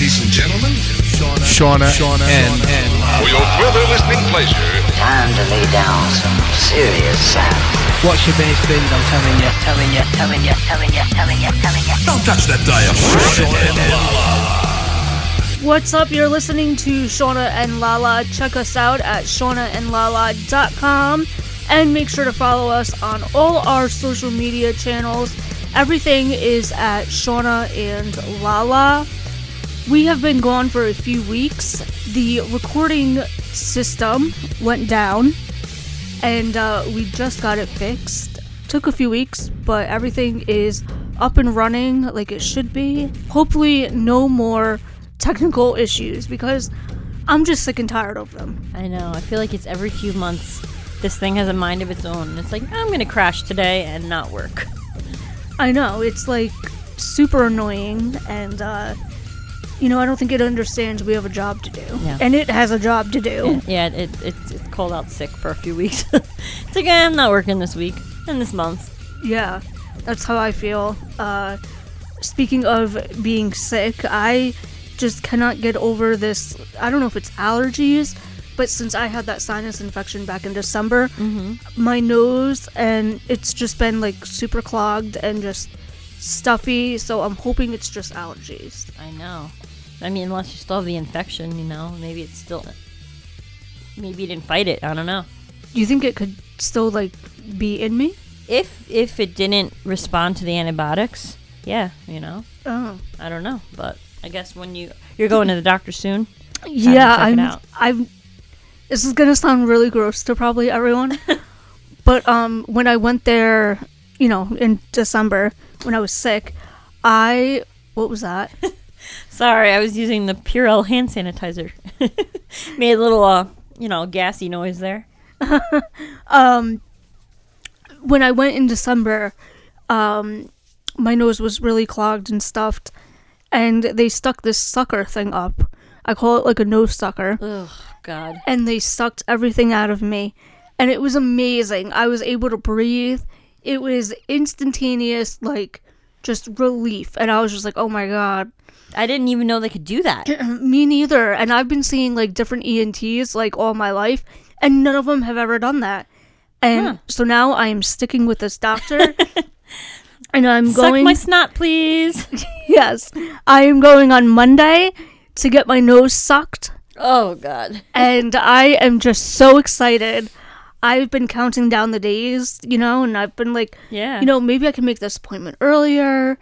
ladies and gentlemen, Shauna, Shauna, and, and for your further listening pleasure, Time to lay down some serious sound. Watch your bass beat, I'm telling you, telling you, telling you, telling you, telling you, telling you. don't touch that dial. What's up? You're listening to Shauna and Lala. Check us out at shaunaandlala.com and make sure to follow us on all our social media channels. Everything is at Shauna and Lala. We have been gone for a few weeks. The recording system went down and uh, we just got it fixed. Took a few weeks, but everything is up and running like it should be. Hopefully, no more technical issues because I'm just sick and tired of them. I know. I feel like it's every few months. This thing has a mind of its own. It's like I'm gonna crash today and not work. I know it's like super annoying, and uh, you know I don't think it understands we have a job to do, Yeah. and it has a job to do. Yeah, it, it, it's called out sick for a few weeks. it's like eh, I'm not working this week and this month. Yeah, that's how I feel. Uh, speaking of being sick, I just cannot get over this. I don't know if it's allergies, but since I had that sinus infection back in December, my nose and it's just been like super clogged and just stuffy. So I'm hoping it's just allergies. I know. I mean, unless you still have the infection, you know, maybe it's still. Maybe you didn't fight it. I don't know. Do you think it could still like be in me? If if it didn't respond to the antibiotics, yeah, you know, Oh, I don't know. But I guess when you you're going to the doctor soon. yeah. I'm. I'm. This is gonna sound really gross to probably everyone, but um, when I went there, you know, in December when I was sick, I what was that? Sorry, I was using the Purell hand sanitizer. Made a little, uh, you know, gassy noise there. um, when I went in December, um, my nose was really clogged and stuffed, and they stuck this sucker thing up. I call it like a nose sucker. Ugh, God. and they sucked everything out of me. And it was amazing. I was able to breathe. It was instantaneous, like just relief. And I was just like, oh my God. I didn't even know they could do that. Me neither. And I've been seeing like different ENTs like all my life, and none of them have ever done that. And Huh. so now I am sticking with this doctor. and I'm Suck going my snot, please. Yes. I am going on Monday to get my nose sucked. oh, God. and I am just so excited. I've been counting down the days, you know, and I've been like, Yeah. you know, maybe I can make this appointment earlier.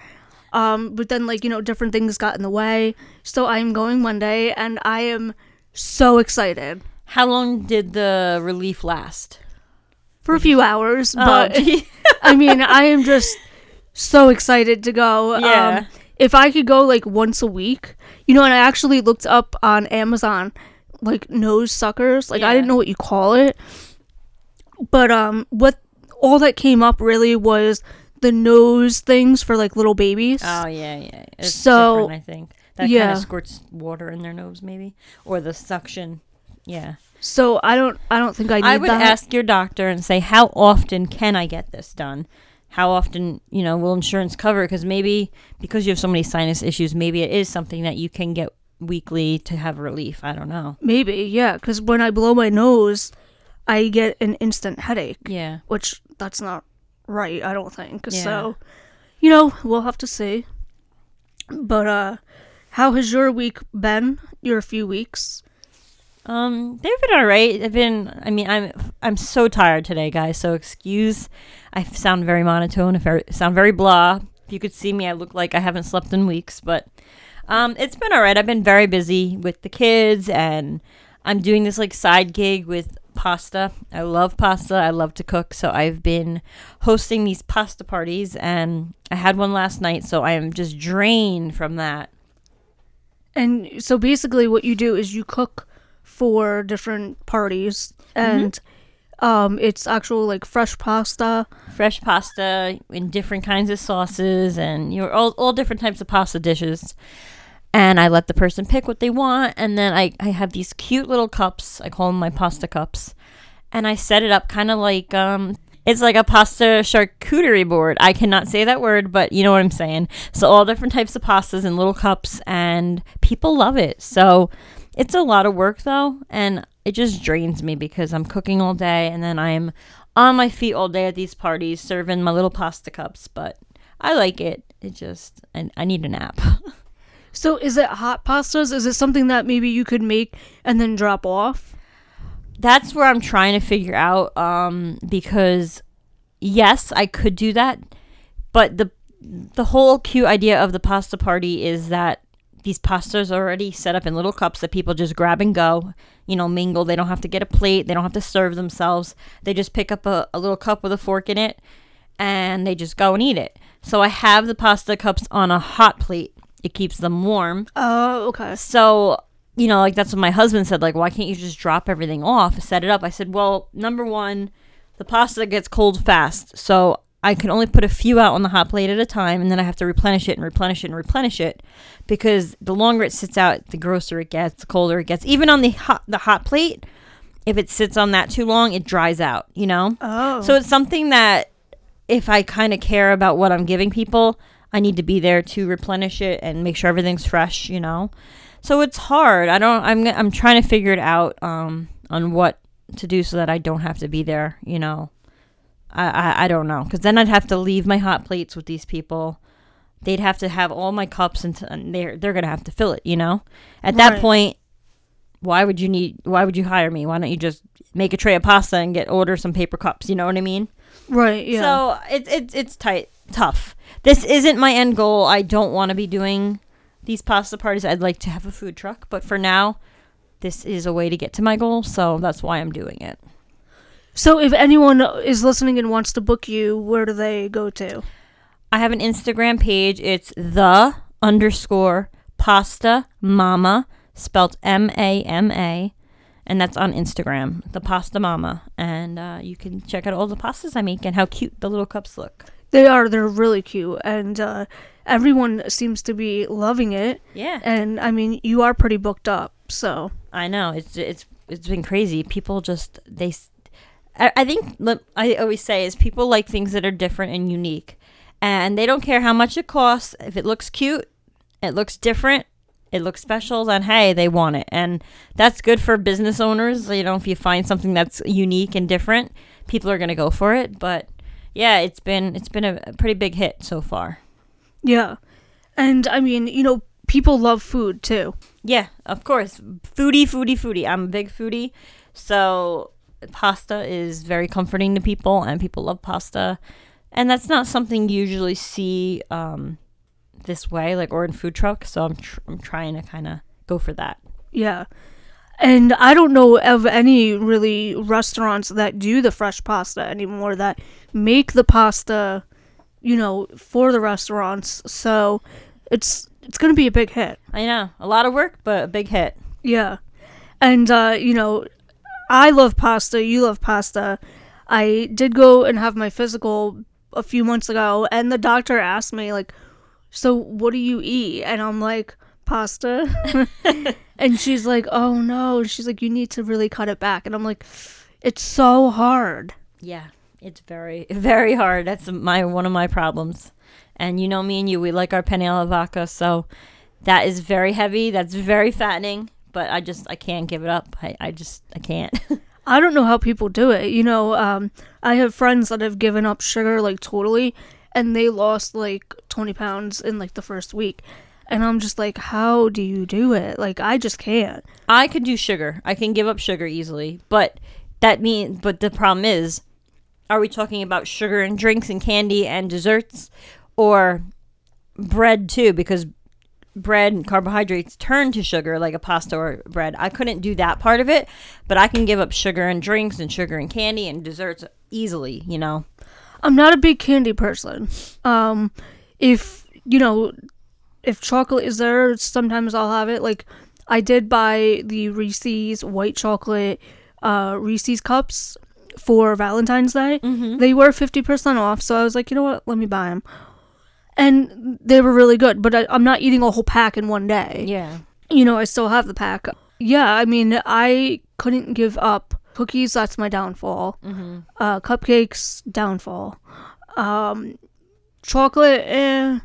Um, but then like, you know, different things got in the way. So I'm going Monday and I am so excited. How long did the relief last? For a few hours, Oh, but. I mean, I am just so excited to go. Yeah. Um, if I could go like once a week, you know, and I actually looked up on Amazon like nose suckers. Like I didn't know what you call it. But um what all that came up really was the nose things for like little babies. Oh, yeah, yeah. It's So, I think. That kind of squirts water in their nose, maybe. Or the suction. Yeah. so I don't I don't think I need I would that. ask your doctor and say, how often can I get this done? How often, you know, will insurance cover? Because maybe because you have so many sinus issues, maybe it is something that you can get weekly to have relief. I don't know. Maybe, yeah, cuz when I blow my nose, I get an instant headache. Yeah. which that's not right i don't think Yeah. so you know we'll have to see but uh how has your week been your few weeks Um, they've been all right. I've been. I mean, I'm. I'm so tired today, guys. So excuse. I sound very monotone. If I sound very blah. If you could see me, I look like I haven't slept in weeks. But um, it's been all right. I've been very busy with the kids, and I'm doing this like side gig with pasta. I love pasta. I love to cook. So I've been hosting these pasta parties, and I had one last night. So I am just drained from that. and so basically what you do is you cook for different parties and um it's actual like fresh pasta fresh pasta in different kinds of sauces and you know all, all different types of pasta dishes and i let the person pick what they want and then I, I have these cute little cups i call them my pasta cups and i set it up kind of like um it's like a pasta charcuterie board. I cannot say that word, but you know what I'm saying. So all different types of pastas in little cups, and people love it. So it's a lot of work though, and it just drains me because I'm cooking all day, and then I'm on my feet all day at these parties serving my little pasta cups. But I like it. It just I, I need a nap. So is it hot pastas? Is it something that maybe you could make and then drop off? that's where I'm trying to figure out um because yes, I could do that, but the the whole cute idea of the pasta party is that these pastas are already set up in little cups that people just grab and go, you know, mingle. They don't have to get a plate, they don't have to serve themselves. They just pick up a, a little cup with a fork in it and they just go and eat it. So I have the pasta cups on a hot plate. It keeps them warm. Oh, okay. So, you know, like that's what my husband said, like, why can't you just drop everything off, set it up? I said, well, number one, the pasta gets cold fast. So I can only put a few out on the hot plate at a time, and then I have to replenish it and replenish it and replenish it because the longer it sits out, the grosser it gets, the colder it gets. Even on the hot, the hot plate, if it sits on that too long, it dries out, you know? Oh. So it's something that if I kind of care about what I'm giving people, I need to be there to replenish it and make sure everything's fresh, you know. So it's hard. I don't. I'm. I'm trying to figure it out um, on what to do so that I don't have to be there. You know. I. I, I don't know because then I'd have to leave my hot plates with these people. They'd have to have all my cups and, t- and they're they're gonna have to fill it. You know. At that point, why would you need? Why would you hire me? Why don't you just make a tray of pasta and get order some paper cups? You know what I mean? right. Yeah. So it's it's it's tight, tough. This isn't my end goal. I don't want to be doing these pasta parties. I'd like to have a food truck, but for now, this is a way to get to my goal. So that's why I'm doing it. so if anyone is listening and wants to book you, where do they go to? I have an Instagram page. It's the underscore pasta mama, spelt M A M A, and that's on Instagram. The pasta mama, and uh, you can check out all the pastas I make and how cute the little cups look. They are. They're really cute, and uh, everyone seems to be loving it. Yeah. And I mean, you are pretty booked up, so I know it's it's it's been crazy. People just they, I, I think I always say is people like things that are different and unique, and they don't care how much it costs. If it looks cute, it looks different, it looks special, then hey, they want it, and that's good for business owners. You know, if you find something that's unique and different, people are gonna go for it. But yeah, it's been it's been a, pretty big hit so far. yeah. And I mean, you know, people love food too. Yeah, of course. Foodie, foodie, foodie. I'm a big foodie. So pasta is very comforting to people and people love pasta. And that's not something you usually see um, this way, like or in food truck. So I'm tr- I'm trying to kind of go for that. Yeah. And I don't know of any really restaurants that do the fresh pasta anymore that make the pasta, you know, for the restaurants. So it's it's going to be a big hit. I know a lot of work, but a big hit. Yeah. And uh, you know, I love pasta, you love pasta. I did go and have my physical a few months ago and the doctor asked me like, "So what do you eat?" And I'm like, "Pasta." and she's like, "Oh no." She's like, "You need to really cut it back." And I'm like, "It's so hard." Yeah, it's very very hard. That's my one of my problems. And you know me and you, we like our penne alla vodka, so that is very heavy. That's very fattening. But I just I can't give it up. I, I just I can't. I don't know how people do it. You know, um, I have friends that have given up sugar like totally, and they lost like 20 pounds in like the first week. And I'm just like, how do you do it? Like, I just can't. I could do sugar. I can give up sugar easily. But that means but the problem is are we talking about sugar and drinks and candy and desserts or bread too because bread and carbohydrates turn to sugar like a pasta or bread. I couldn't do that part of it, but I can give up sugar and drinks and sugar and candy and desserts easily, you know. I'm not a big candy person. Um, if, you know, if chocolate is there, sometimes I'll have it. Like, I did buy the Reese's white chocolate uh, Reese's cups for Valentine's Day. They were 50% off, so I was like, you know what, let me buy them. And they were really good, but I, I'm not eating a whole pack in one day. Yeah. You know, I still have the pack. Yeah, I mean, I couldn't give up cookies, that's my downfall. Uh, cupcakes, downfall. Um, chocolate, eh.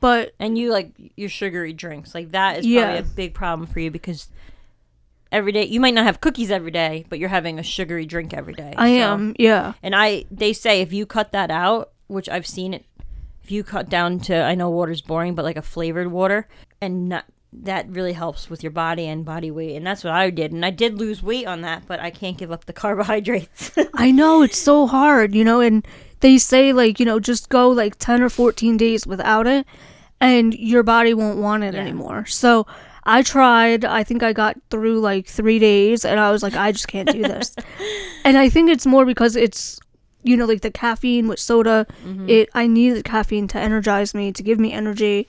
But And you like your sugary drinks. Like that is Yeah. probably a big problem for you because every day you might not have cookies every day, but you're having a sugary drink every day. I So- am, yeah. And I they say if you cut that out, which I've seen it if you cut down to I know water's boring, but like a flavored water and not that really helps with your body and body weight. And that's what I did. And I did lose weight on that, but I can't give up the carbohydrates. I know it's so hard, you know, and they say like, you know, just go like 10 or 14 days without it and your body won't want it Yeah. anymore. So I tried, I think I got through like 3 days and I was like I just can't do this. and I think it's more because it's you know like the caffeine with soda, mm-hmm. it I need the caffeine to energize me, to give me energy.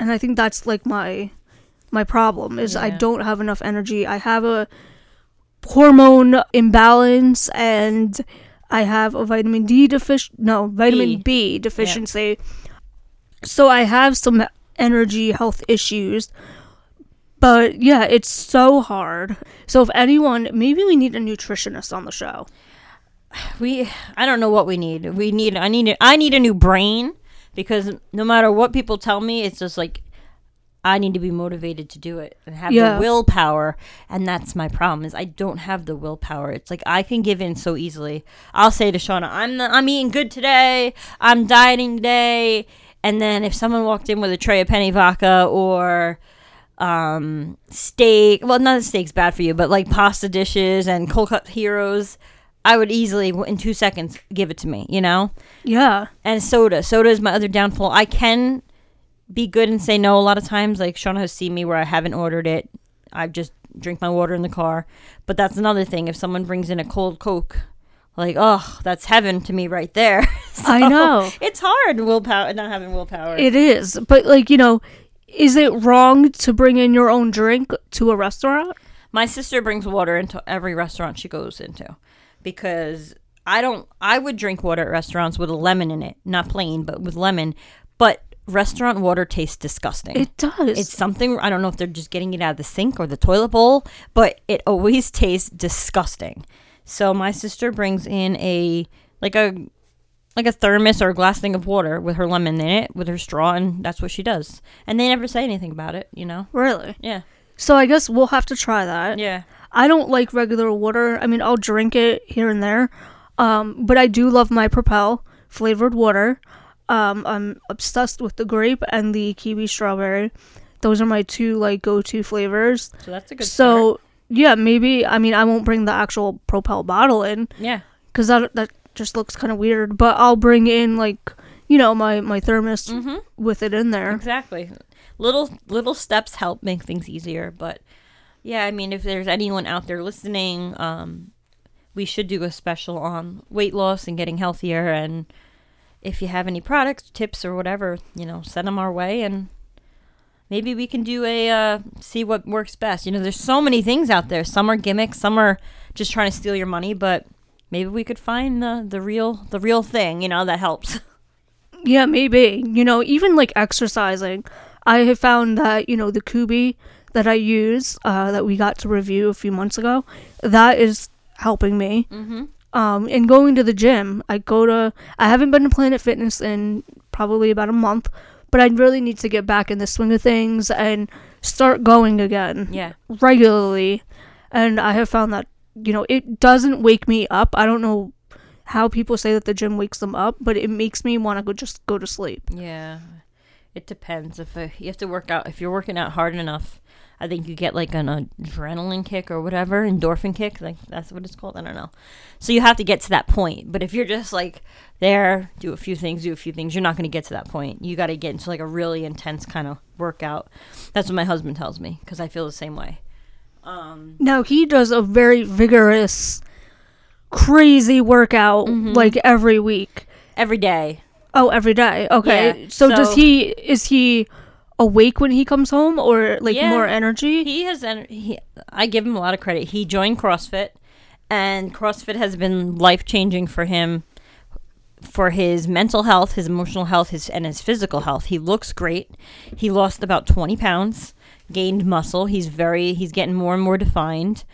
And I think that's like my my problem is I don't have enough energy. I have a hormone imbalance and I have a vitamin D defic no, vitamin B. B, deficiency. So I have some energy health issues. But yeah, it's so hard. So if anyone, maybe we need a nutritionist on the show. we I don't know what we need. We need I need I need a new brain because no matter what people tell me, it's just like I need to be motivated to do it and have Yeah. the willpower. And that's my problem is I don't have the willpower. It's like I can give in so easily. I'll say to Shauna, I'm the, I'm eating good today. I'm dieting today. And then if someone walked in with a tray of penne vodka or um steak, well not steak's bad for you, but like pasta dishes and cold cut heroes, I would easily in 2 seconds give it to me, you know? Yeah. and soda. Soda is my other downfall. I can be good and say no a lot of times. Like Shauna has seen me where I haven't ordered it. I've just drink my water in the car. But that's another thing. If someone brings in a cold Coke, like, oh, that's heaven to me right there. I know. It's hard willpower not having willpower. It is. But like, you know, is it wrong to bring in your own drink to a restaurant? My sister brings water into every restaurant she goes into because I don't I would drink water at restaurants with a lemon in it, not plain, but with lemon. But restaurant water tastes disgusting. It does. It's something I don't know if they're just getting it out of the sink or the toilet bowl, but it always tastes disgusting. So my sister brings in a like a like a thermos or a glass thing of water with her lemon in it with her straw and that's what she does. And they never say anything about it, you know. really. Yeah. So I guess we'll have to try that. Yeah. I don't like regular water. I mean, I'll drink it here and there. Um, but I do love my Propel flavored water. Um, I'm obsessed with the grape and the kiwi strawberry. Those are my two like go-to flavors. So that's a good so yeah, maybe I mean I won't bring the actual Propel bottle in Yeah. because that that just looks kind of weird. But I'll bring in like you know my my thermos with it in there. Exactly. Little little steps help make things easier, but yeah, I mean if there's anyone out there listening, um we should do a special on weight loss and getting healthier and if you have any products, tips or whatever, you know, send them our way and maybe we can do a uh see what works best. You know, there's so many things out there. Some are gimmicks, some are just trying to steal your money, but maybe we could find the the real the real thing, you know, that helps. Yeah, maybe. You know, even like exercising. I have found that, you know, the Cubii that I use, uh, that we got to review a few months ago, that is helping me. Mm-hmm. Um, and going to the gym. I go to, I haven't been to Planet Fitness in probably about a month, but I really need to get back in the swing of things and start going again yeah. regularly. And I have found that, you know, it doesn't wake me up. I don't know how people say that the gym wakes them up, but it makes me want to go just go to sleep. Yeah, it depends. If uh, you have to work out, if you're working out hard enough, I think you get like an adrenaline kick or whatever, endorphin kick. Like that's what it's called. I don't know. So you have to get to that point. But if you're just like there, do a few things, do a few things, you're not going to get to that point. You got to get into like a really intense kind of workout. That's what my husband tells me because I feel the same way. Um, Now he does a very vigorous, crazy workout Mm-hmm. like every week. every day. Oh, every day. Okay. Yeah, so, does he is he awake when he comes home or like Yeah. more energy? He has en- he I give him a lot of credit. He joined CrossFit and CrossFit has been life-changing for him for his mental health, his emotional health, his and his physical health. He looks great. He lost about 20 pounds, gained muscle. He's very he's getting more and more defined.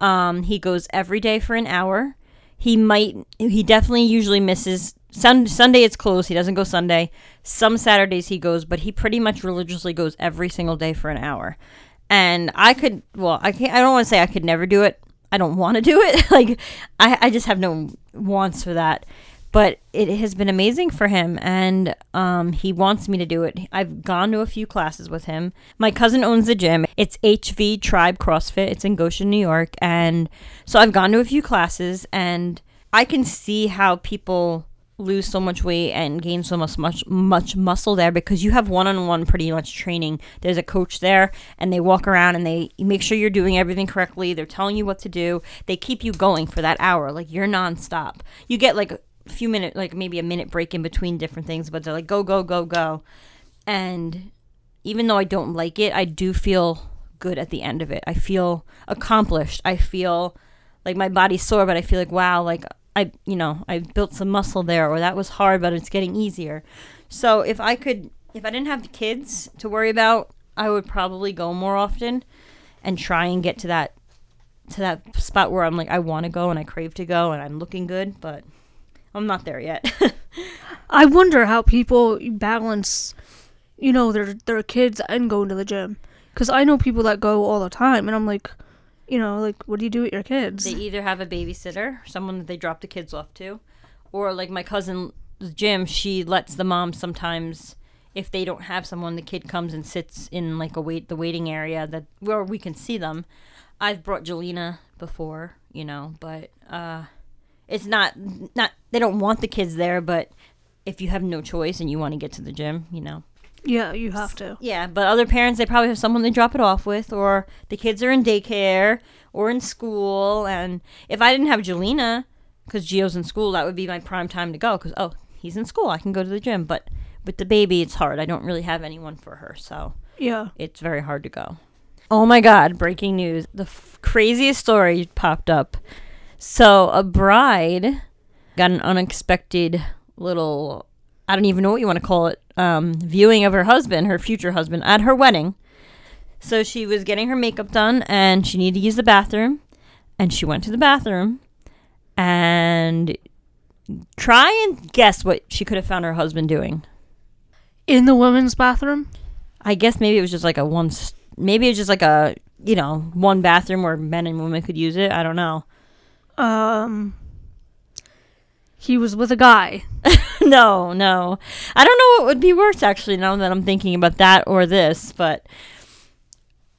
Um, he goes every day for an hour. He might. He definitely usually misses. Sun, Sunday it's closed. He doesn't go Sunday. Some Saturdays he goes, but he pretty much religiously goes every single day for an hour. And I could, well, I can't. I don't want to say I could never do it. I don't want to do it. like, I, I just have no wants for that. But it has been amazing for him, and um, he wants me to do it. I've gone to a few classes with him. My cousin owns the gym. It's HV Tribe CrossFit. It's in Goshen, New York, and so I've gone to a few classes, and I can see how people lose so much weight and gain so much much much muscle there because you have one-on-one pretty much training. There's a coach there and they walk around and they make sure you're doing everything correctly. They're telling you what to do. They keep you going for that hour. Like you're nonstop. You get like a few minutes like maybe a minute break in between different things but they're like go go go go. And even though i don't like it i do feel good at the end of it. I feel accomplished. I feel like my body's sore but i feel like wow like I, you know, I built some muscle there, or that was hard, but it's getting easier. So if I could, if I didn't have the kids to worry about, I would probably go more often and try and get to that to that spot where I'm like I want to go and I crave to go and I'm looking good, but I'm not there yet. I wonder how people balance, you know, their their kids and going to the gym. Because I know people that go all the time, and I'm like, you know, like, what do you do with your kids? they either have a babysitter, someone that they drop the kids off to, or like my cousin Jim, she lets the mom sometimes if they don't have someone, the kid comes and sits in like a wait the waiting area that where we can see them. I've brought Jelena before, you know, but uh it's not not they don't want the kids there, but if you have no choice and you want to get to the gym, you know. Yeah, you have to. Yeah, but other parents they probably have someone they drop it off with, or the kids are in daycare or in school. And if I didn't have Jelena, because Gio's in school, that would be my prime time to go. Because oh, he's in school, I can go to the gym. But with the baby, it's hard. I don't really have anyone for her, so Yeah. it's very hard to go. Oh my God! Breaking news: the f- craziest story popped up. So a bride got an unexpected little I don't even know what you want to call it um, viewing of her husband, her future husband, at her wedding. So she was getting her makeup done and she needed to use the bathroom, and she went to the bathroom and try and guess what she could have found her husband doing. In the women's bathroom? I guess maybe it was just like a one. Maybe it was just like a you know one bathroom where men and women could use it. I don't know. Um, he was with a guy. no, no. I don't know what would be worse actually. Now that I'm thinking about that or this, but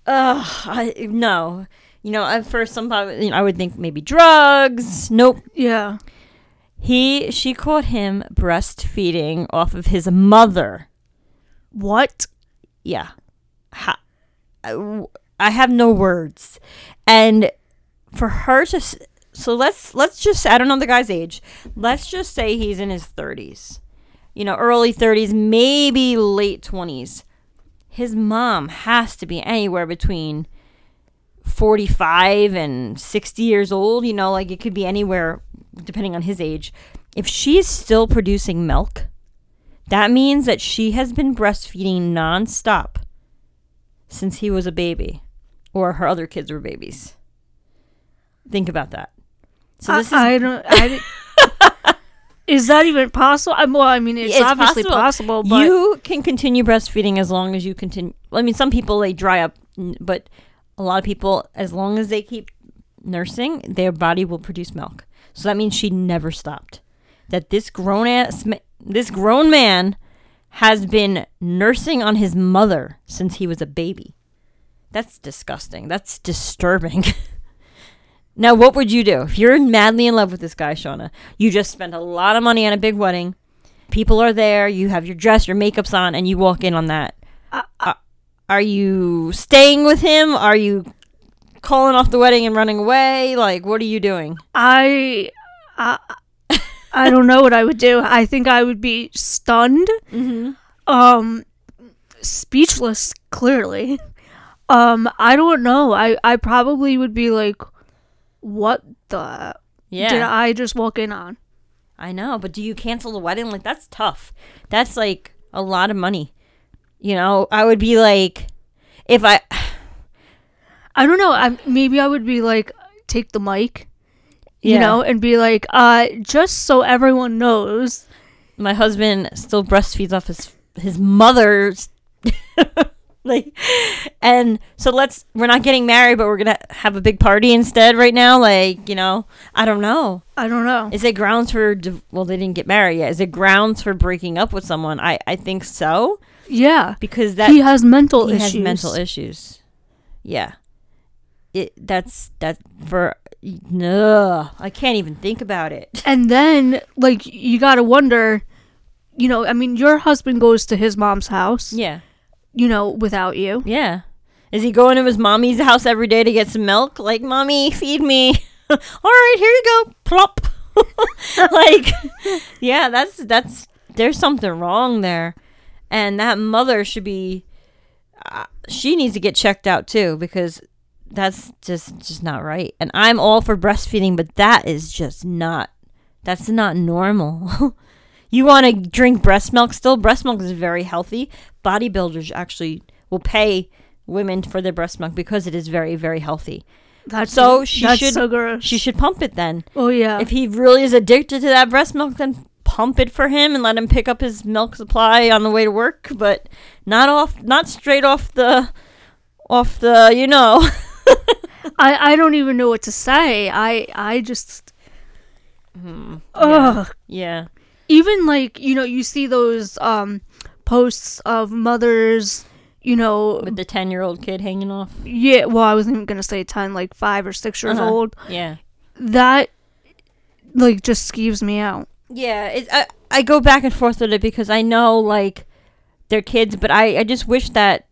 uh, I no. You know, at first, somebody, you know, I would think maybe drugs. Nope. Yeah. He, she caught him breastfeeding off of his mother. What? yeah ha- I- i have no words and for her to so let's let's just i don't know the guy's age let's just say he's in his 30s you know early 30s maybe late 20s his mom has to be anywhere between 45 and 60 years old you know like it could be anywhere depending on his age if she's still producing milk that means that she has been breastfeeding nonstop since he was a baby, or her other kids were babies. Think about that. So I, is I don't. I, is that even possible? I, well, I mean, it's, obviously possible, but you can continue breastfeeding as long as you continue. I mean, some people they dry up, but a lot of people, as long as they keep nursing, their body will produce milk. So that means she never stopped. That this grown ass, this grown man, has been nursing on his mother since he was a baby. That's disgusting. That's disturbing. now, what would you do if you're madly in love with this guy, Shauna? You just spent a lot of money on a big wedding people are there you have your dress your makeup's on and you walk in on that Uh, are you staying with him are you calling off the wedding and running away like what are you doing I, I, I don't know what I would do. I think I would be stunned, um, speechless. Clearly, um, I don't know. I, I probably would be like, "What the yeah did I just walk in on?" I know but do you cancel the wedding like that's tough that's like a lot of money you know i would be like if i I don't know. I maybe I would be like take the mic, you Yeah. know, and be like, uh, just so everyone knows, my husband still breastfeeds off his his mother's like and so let's we're not getting married but we're gonna have a big party instead right now like you know? I don't know. I don't know. is it grounds for well they didn't get married yet. Is it grounds for breaking up with someone? I i think so. Yeah. because that he has mental he issues. has mental issues. Yeah. It that's that for no i can't even think about it. And then, like, you gotta wonder, you know, I mean, your husband goes to his mom's house, yeah you know, without you. Yeah. Is he going to his mommy's house every day to get some milk? Like, mommy, feed me. All right, here you go. Plop. like, yeah, that's that's there's something wrong there, and that mother should be. Uh, she needs to get checked out too because that's just just not right. And I'm all for breastfeeding, but that is just not. That's not normal. You want to drink breast milk still? Breast milk is very healthy. Bodybuilders actually will pay women for their breast milk because it is very very healthy. That's So she that's should so gross. she should pump it then. Oh yeah. If he really is addicted to that breast milk, then pump it for him and let him pick up his milk supply on the way to work, but not off not straight off the off the, you know. I I don't even know what to say. I I just. Hmm, Ugh. yeah. Even like you know you see those um posts of mothers. You know, With the 10-year-old kid hanging off. yeah. Well, I wasn't even gonna say ten, like five or six years Uh-huh. old. Yeah. That like just skeeves me out. Yeah, it, I I go back and forth with it because I know like they're kids, but I I just wish that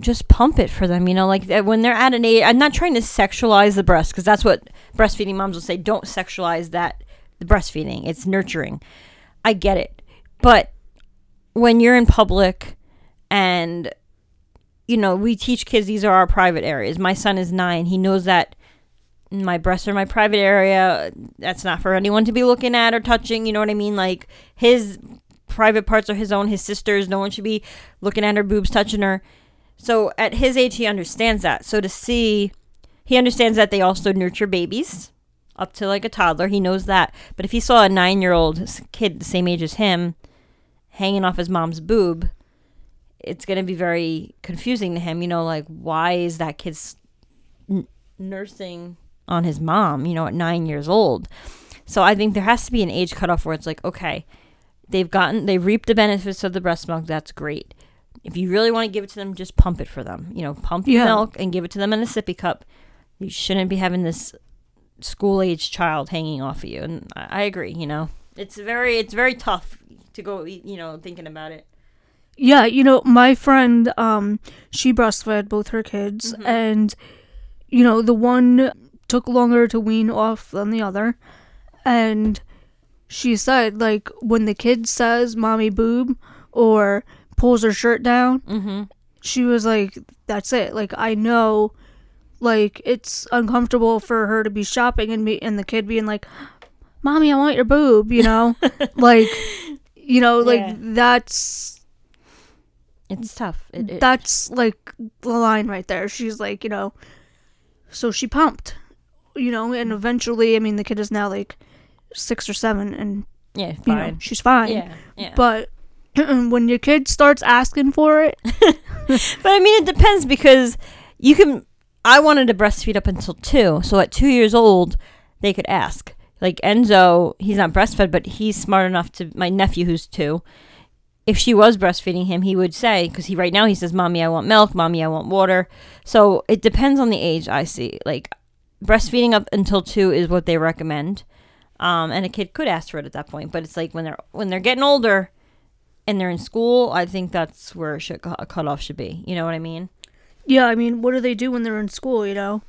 just pump it for them. You know, like when they're at an age. I'm not trying to sexualize the breast because that's what breastfeeding moms will say. Don't sexualize that breastfeeding. It's nurturing. I get it, but when you're in public and you know we teach kids these are our private areas. My son is nine. He knows that my breasts are my private area. That's not for anyone to be looking at or touching. You know what I mean? Like his private parts are his own. His sisters, no one should be looking at her boobs, touching her. So at his age, he understands that. So to see, he understands that they also nurture babies up to like a toddler. He knows that. But if he saw a nine-year-old kid the same age as him hanging off his mom's boob, it's gonna be very confusing to him. You know, like why is that kid n- nursing on his mom, you know, at nine years old. So I think there has to be an age cutoff where it's like, okay, they've gotten, they've reaped the benefits of the breast milk. That's great. If you really want to give it to them, just pump it for them. You know, pump the Yeah. milk and give it to them in a sippy cup. You shouldn't be having this school age child hanging off of you. And I, I agree. You know, it's very, it's very tough to go, you know, thinking about it. Yeah, you know, my friend, um, she breastfed both her kids, and you know, the one took longer to wean off than the other, and she said, like, when the kid says "mommy boob" or pulls her shirt down, Mm-hmm. she was like, "That's it." Like, I know, like, it's uncomfortable for her to be shopping and me and the kid being like, "Mommy, I want your boob," you know, like, you know, like Yeah. that's It's tough. It, it, that's like the line right there. She's like, you know, so she pumped, you know, and eventually, I mean, the kid is now like six or seven, and yeah, you know, she's fine. Yeah, yeah. But when your kid starts asking for it, But I mean, it depends because you can. I wanted to breastfeed up until two, so at two years old, they could ask. Like Enzo, he's not breastfed, but he's smart enough to. My nephew, who's two, if she was breastfeeding him, he would say because he right now he says, "Mommy, I want milk. Mommy, I want water." So it depends on the age. I see. Like breastfeeding up until two is what they recommend, um, and a kid could ask for it at that point. But it's like when they're when they're getting older and they're in school, I think that's where should, a cutoff should be. You know what I mean? Yeah, I mean, what do they do when they're in school? You know,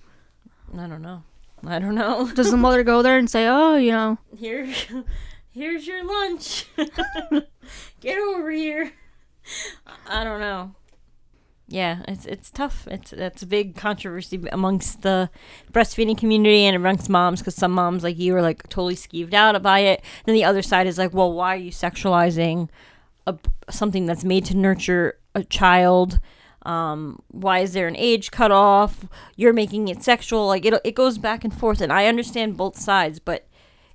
I don't know. I don't know. does the mother go there and say, "Oh, you know, Here, here's your lunch. Get over here. I don't know. Yeah, it's it's tough. It's that's a big controversy amongst the breastfeeding community and amongst moms because some moms like you are like totally skeeved out by it. Then the other side is like, well, why are you sexualizing a, something that's made to nurture a child? Um, why is there an age cutoff? You're making it sexual. Like it, it goes back and forth, and I understand both sides, but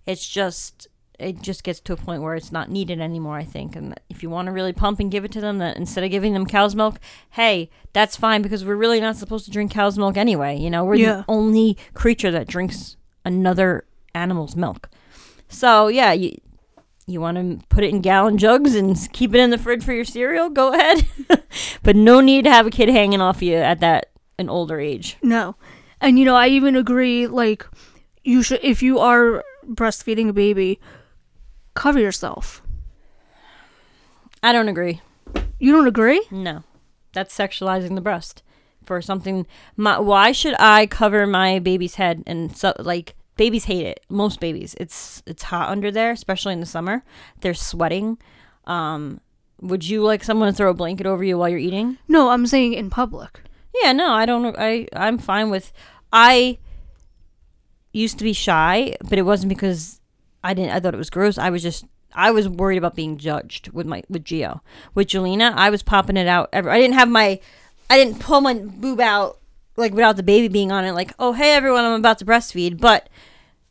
it's just it just gets to a point where it's not needed anymore. I think, and if you want to really pump and give it to them, that instead of giving them cow's milk, hey, that's fine because we're really not supposed to drink cow's milk anyway. You know, we're Yeah. the only creature that drinks another animal's milk. So yeah, you you want to put it in gallon jugs and keep it in the fridge for your cereal? Go ahead, but no need to have a kid hanging off you at that an older age. No. And you know, I even agree like you should if you are breastfeeding a baby, cover yourself. I don't agree. You don't agree? No, that's sexualizing the breast for something. My, why should I cover my baby's head and so like babies hate it. Most babies, it's it's hot under there, especially in the summer. They're sweating. Um, would you like someone to throw a blanket over you while you're eating? No, I'm saying in public. Yeah, no, I don't. I I'm fine with. I used to be shy, but it wasn't because I didn't. I thought it was gross. I was just. I was worried about being judged with my with Gio. With Jelena, I was popping it out. Every, I didn't have my. I didn't pull my boob out like without the baby being on it. Like, oh hey everyone, I'm about to breastfeed. But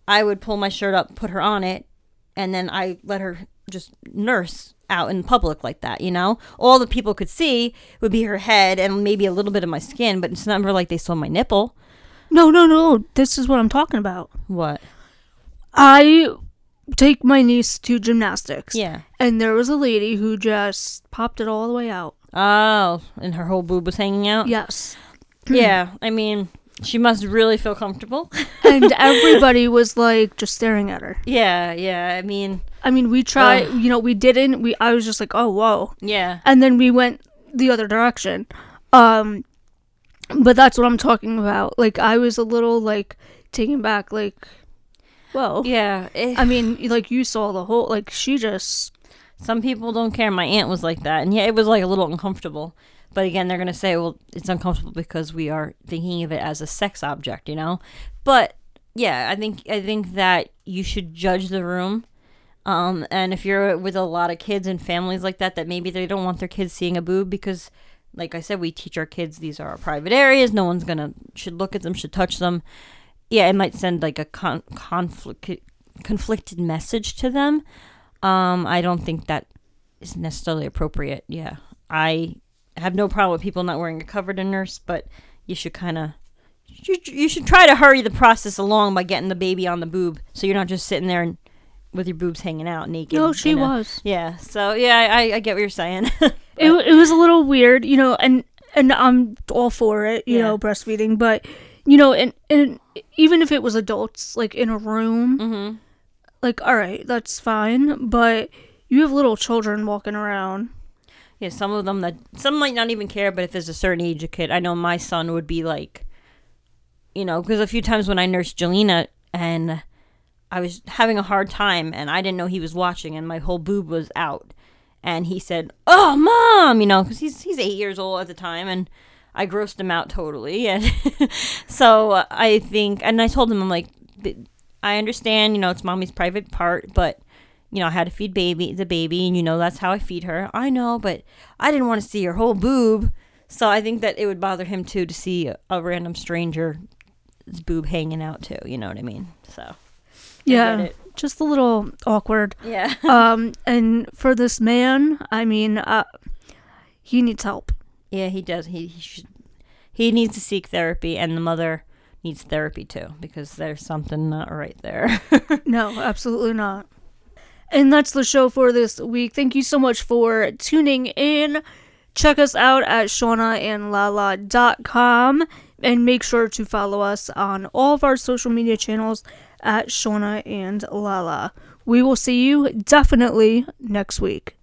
I would pull my shirt up, put her on it, and then I let her just nurse out in public like that, you know? All the people could see would be her head and maybe a little bit of my skin, but it's never like they saw my nipple. No, no, no. This is what I'm talking about. What? I take my niece to gymnastics. Yeah. And there was a lady who just popped it all the way out. Oh, and her whole boob was hanging out? Yes. Yeah, I mean, she must really feel comfortable. And everybody was like just staring at her. yeah, yeah, I mean, I mean, we tried, you know, we didn't. We I was just like, "Oh, whoa." yeah. and then we went the other direction. Um, but that's what I'm talking about. Like I was a little like taken back. Like, whoa. Yeah, it, I mean, like you saw the whole. Like she just. some people don't care. My aunt was like that, and yeah, it was like a little uncomfortable. But again, they're gonna say, well, it's uncomfortable because we are thinking of it as a sex object, you know. But yeah, I think I think that you should judge the room. Um, and if you're with a lot of kids and families like that, that maybe they don't want their kids seeing a boob because, like I said, we teach our kids these are our private areas. No one's gonna should look at them, should touch them. Yeah, it might send like a con- conflict conflicted message to them. Um, I don't think that is necessarily appropriate. Yeah, I have no problem with people not wearing a cover to nurse, but you should kind of you, you should try to hurry the process along by getting the baby on the boob, so you're not just sitting there and with your boobs hanging out naked. No, she you know? was. Yeah. So yeah, I, I get what you're saying. It it was a little weird, you know, and and I'm all for it, you Yeah. know, breastfeeding, but you know, and and even if it was adults like in a room, mm-hmm. like all right, that's fine, but you have little children walking around. Yeah, some of them that some might not even care, but if there's a certain age of kid, I know my son would be like, you know, because a few times when I nursed Jelena and I was having a hard time and I didn't know he was watching and my whole boob was out, and he said, "Oh, mom," you know, because he's he's eight years old at the time and. I grossed him out totally, and so I think, and I told him, I'm like, I understand, you know, it's mommy's private part, but you know, I had to feed baby the baby, and you know that's how I feed her. I know, but I didn't want to see her whole boob, so I think that it would bother him too to see a, a random stranger's boob hanging out too. You know what I mean? So Yeah, it. just a little awkward. yeah, um, and for this man, I mean, uh, he needs help. yeah, he does. He he should he needs to seek therapy, and the mother needs therapy too because there's something not right there. No, absolutely not. And that's the show for this week. Thank you so much for tuning in. Check us out at shaunaandlala.com and make sure to follow us on all of our social media channels at Shauna and Lala. We will see you definitely next week.